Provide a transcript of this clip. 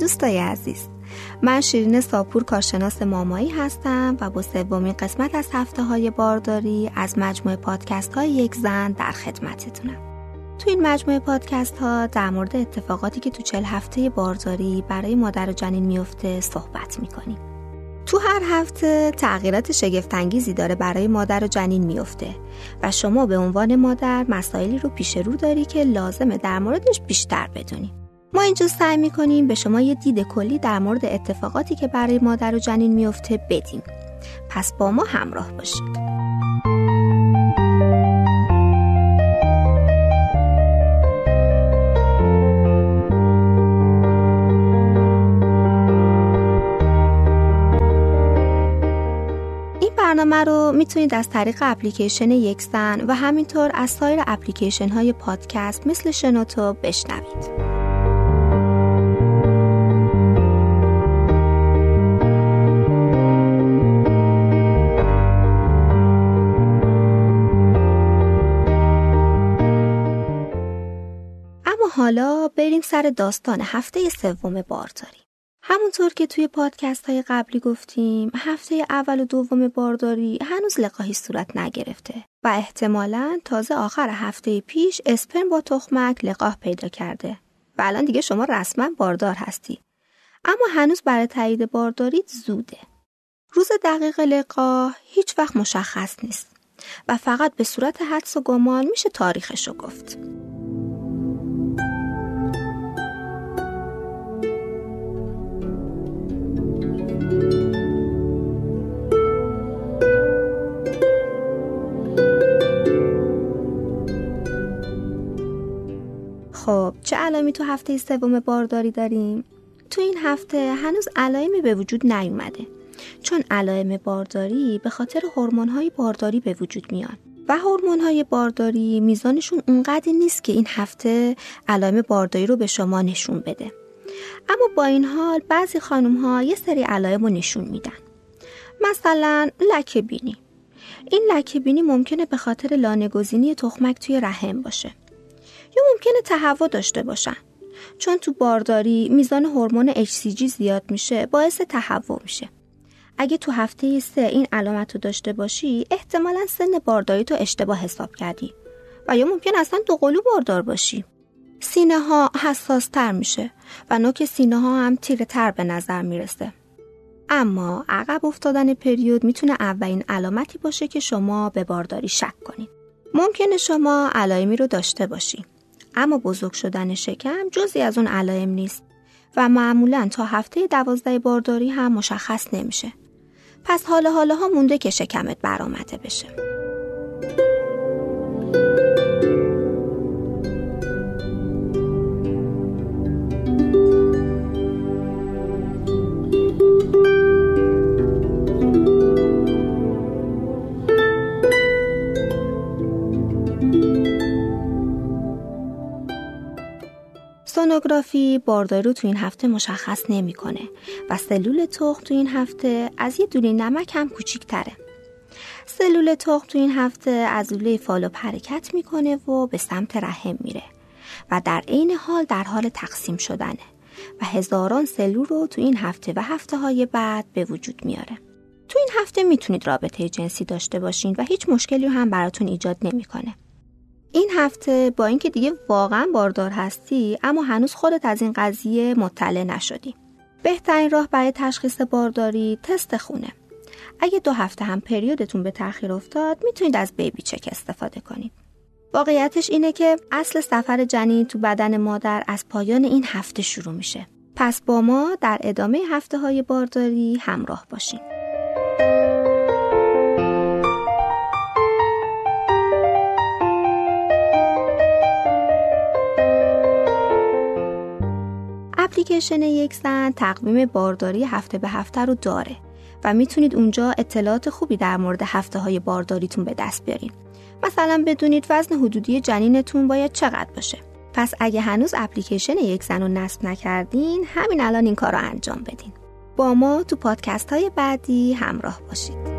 دوستای عزیز. من شیرین ساپور کارشناس مامایی هستم و با سومین قسمت از هفته های بارداری از مجموعه پادکست های یک زن در خدمتتونم. تو این مجموعه پادکست ها در مورد اتفاقاتی که تو چل هفته بارداری برای مادر و جنین میفته صحبت می‌کنیم. تو هر هفته تغییرات شگفتانگیزی داره برای مادر و جنین میفته و شما به عنوان مادر مسائلی رو پیش رو داری که لازمه در موردش بیشتر بدونی. ما اینجا سعی می‌کنیم به شما یه دید کلی در مورد اتفاقاتی که برای مادر و جنین میفته بدیم پس با ما همراه باشید برنامه رو می‌تونید از طریق اپلیکیشن یکسن و همینطور از سایر اپلیکیشن های پادکست مثل شنوتو بشنوید. حالا بریم سر داستان هفته سوم بارداری. همونطور که توی پادکست های قبلی گفتیم هفته اول و دوم بارداری هنوز لقاهی صورت نگرفته و احتمالا تازه آخر هفته پیش اسپرم با تخمک لقاه پیدا کرده. و الان دیگه شما رسما باردار هستی. اما هنوز برای تایید بارداریت زوده. روز دقیق لقاه هیچ وقت مشخص نیست. و فقط به صورت حدس و گمان میشه تاریخشو گفت. خب چه علامی تو هفته سوم بارداری داریم؟ تو این هفته هنوز علائمی به وجود نیومده. چون علائم بارداری به خاطر های بارداری به وجود میان و های بارداری میزانشون اونقدر نیست که این هفته علائم بارداری رو به شما نشون بده. اما با این حال بعضی خانم ها یه سری علائم رو نشون میدن. مثلا لکه بینی. این لکه بینی ممکنه به خاطر لانگزینی تخمک توی رحم باشه. یا ممکنه تهوع داشته باشن. چون تو بارداری میزان هورمون HCG زیاد میشه باعث تهوع میشه. اگه تو هفته سه این علامت رو داشته باشی احتمالا سن بارداری تو اشتباه حساب کردی. و یا ممکن اصلا دو قلو باردار باشی. سینه ها حساس تر میشه و نوک سینه ها هم تیره تر به نظر می‌رسه. اما عقب افتادن پریود می‌تونه اولین علامتی باشه که شما به بارداری شک کنید. ممکنه شما علائمی رو داشته باشی. اما بزرگ شدن شکم جزی از اون علائم نیست و معمولا تا هفته دوازده بارداری هم مشخص نمیشه. پس حالا حالا ها مونده که شکمت برآمده بشه. سونوگرافی بارداری رو تو این هفته مشخص نمی‌کنه و سلول تخم تو این هفته از یه دوله نمک هم کوچیکتره. سلول تخم تو این هفته از لوله فالوب حرکت می‌کنه و به سمت رحم میره و در عین حال در حال تقسیم شدنه و هزاران سلول رو تو این هفته و هفته های بعد به وجود میاره. تو این هفته می‌تونید رابطه جنسی داشته باشین و هیچ مشکلی هم براتون ایجاد نمی‌کنه. این هفته با اینکه دیگه واقعا باردار هستی اما هنوز خودت از این قضیه مطلع نشدی. بهترین راه برای تشخیص بارداری تست خونه. اگه دو هفته هم پریودتون به تاخیر افتاد می‌تونید از بیبی چک استفاده کنید. واقعیتش اینه که اصل سفر جنین تو بدن مادر از پایان این هفته شروع میشه. پس با ما در ادامه هفته های بارداری همراه باشین. اپلیکیشن یک زن تقویم بارداری هفته به هفته رو داره و می‌تونید اونجا اطلاعات خوبی در مورد هفته های بارداریتون به دست بیارین. مثلا بدونید وزن حدودی جنینتون باید چقدر باشه. پس اگه هنوز اپلیکیشن یک زن رو نصب نکردین همین الان این کار رو انجام بدین. با ما تو پادکست های بعدی همراه باشید.